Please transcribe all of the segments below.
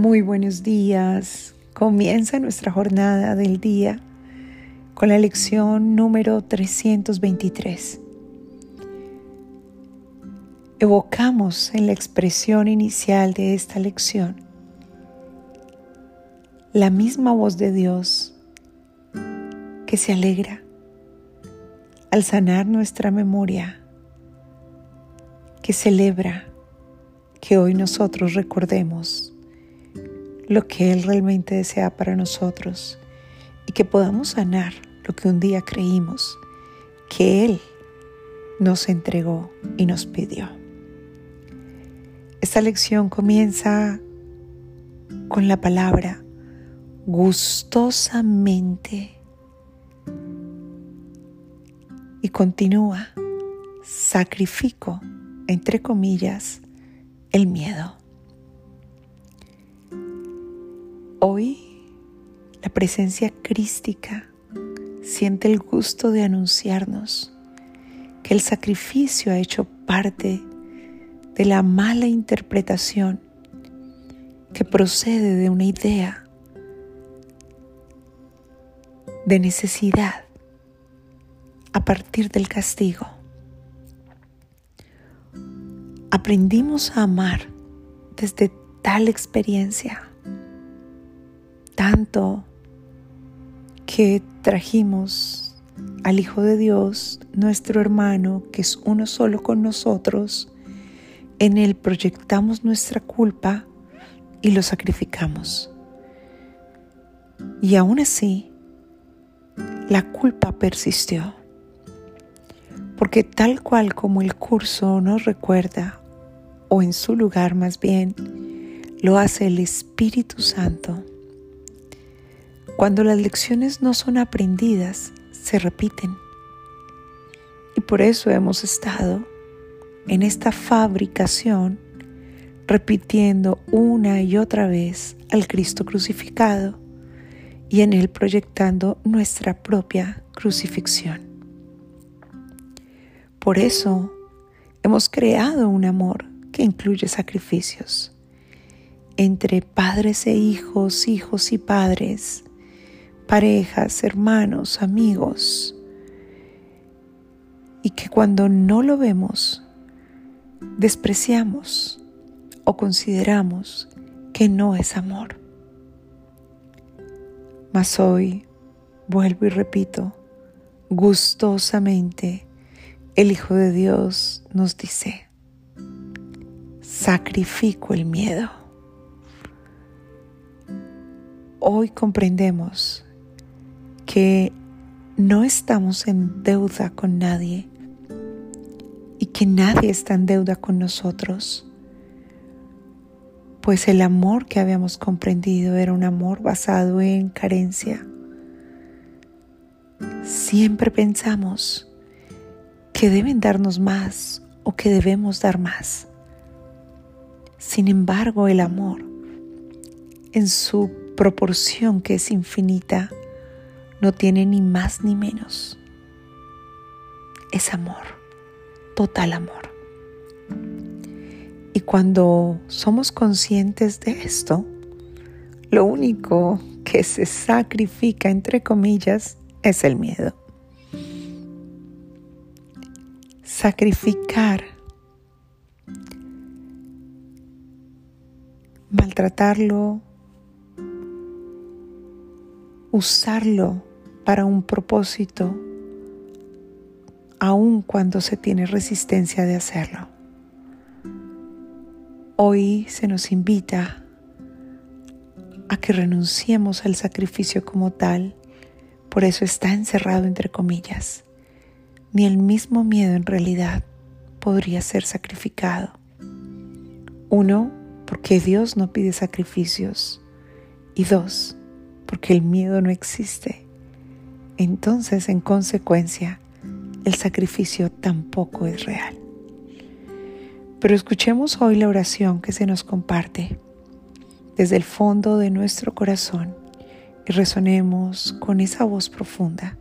Muy buenos días. Comienza nuestra jornada del día con la lección número 323. Evocamos en la expresión inicial de esta lección la misma voz de Dios que se alegra al sanar nuestra memoria, que celebra que hoy nosotros recordemos lo que Él realmente desea para nosotros y que podamos sanar lo que un día creímos que Él nos entregó y nos pidió. Esta lección comienza con la palabra gustosamente y continúa sacrifico, entre comillas, el miedo. Presencia crística siente el gusto de anunciarnos que el sacrificio ha hecho parte de la mala interpretación que procede de una idea de necesidad a partir del castigo. Aprendimos a amar desde tal experiencia tanto que trajimos al Hijo de Dios, nuestro hermano, que es uno solo con nosotros, en él proyectamos nuestra culpa y lo sacrificamos. Y aún así, la culpa persistió, porque tal cual como el curso nos recuerda, o en su lugar más bien, lo hace el Espíritu Santo, cuando las lecciones no son aprendidas, se repiten. Y por eso hemos estado en esta fabricación repitiendo una y otra vez al Cristo crucificado y en él proyectando nuestra propia crucifixión. Por eso hemos creado un amor que incluye sacrificios entre padres e hijos, hijos y padres, parejas, hermanos, amigos, y que cuando no lo vemos, despreciamos o consideramos que no es amor. Mas hoy, vuelvo y repito, gustosamente, el Hijo de Dios nos dice, sacrifico el miedo. Hoy comprendemos que no estamos en deuda con nadie y que nadie está en deuda con nosotros, pues el amor que habíamos comprendido era un amor basado en carencia. Siempre pensamos que deben darnos más o que debemos dar más. Sin embargo, el amor, en su proporción que es infinita, no tiene ni más ni menos. Es amor, total amor. Y cuando somos conscientes de esto, lo único que se sacrifica, entre comillas, es el miedo. Sacrificar, maltratarlo, usarlo para un propósito, aun cuando se tiene resistencia de hacerlo. Hoy se nos invita a que renunciemos al sacrificio como tal, por eso está encerrado entre comillas. Ni el mismo miedo en realidad podría ser sacrificado. Uno, porque Dios no pide sacrificios. Y dos, porque el miedo no existe entonces en consecuencia el sacrificio tampoco es real. Pero escuchemos hoy la oración que se nos comparte desde el fondo de nuestro corazón y resonemos con esa voz profunda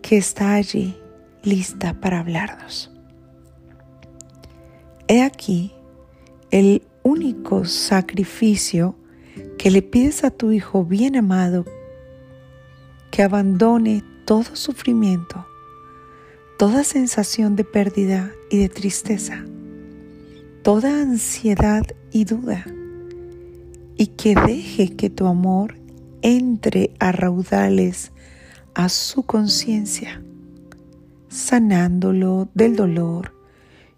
que está allí lista para hablarnos. He aquí el único sacrificio que le pides a tu Hijo bien amado que abandone todo sufrimiento, toda sensación de pérdida y de tristeza, toda ansiedad y duda, y que deje que tu amor entre a raudales a su conciencia, sanándolo del dolor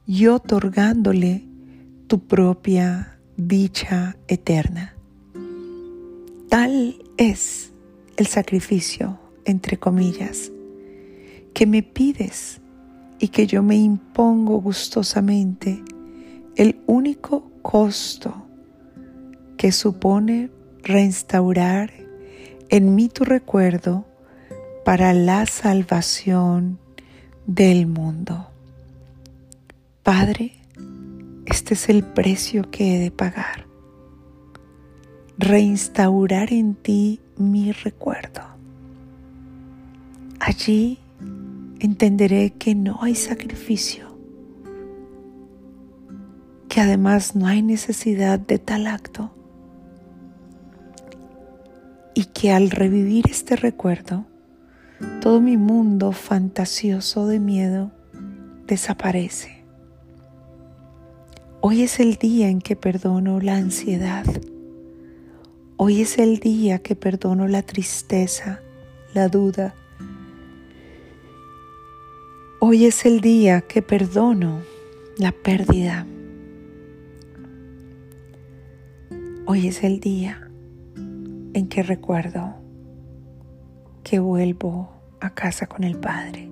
y otorgándole tu propia dicha eterna. Tal es el sacrificio, entre comillas, que me pides y que yo me impongo gustosamente el único costo que supone restaurar en mí tu recuerdo para la salvación del mundo. Padre, este es el precio que he de pagar. Reinstaurar en ti mi recuerdo. Allí entenderé que no hay sacrificio, que además no hay necesidad de tal acto y que al revivir este recuerdo, todo mi mundo fantasioso de miedo desaparece. Hoy es el día en que perdono la ansiedad. Hoy es el día que perdono la tristeza, la duda. Hoy es el día que perdono la pérdida. Hoy es el día en que recuerdo que vuelvo a casa con el Padre.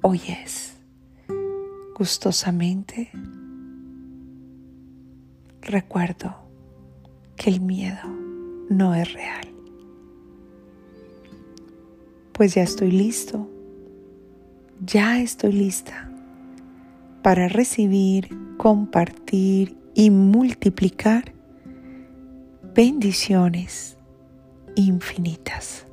Hoy es gustosamente recuerdo que el miedo no es real. Pues ya estoy listo, ya estoy lista para recibir, compartir y multiplicar bendiciones infinitas.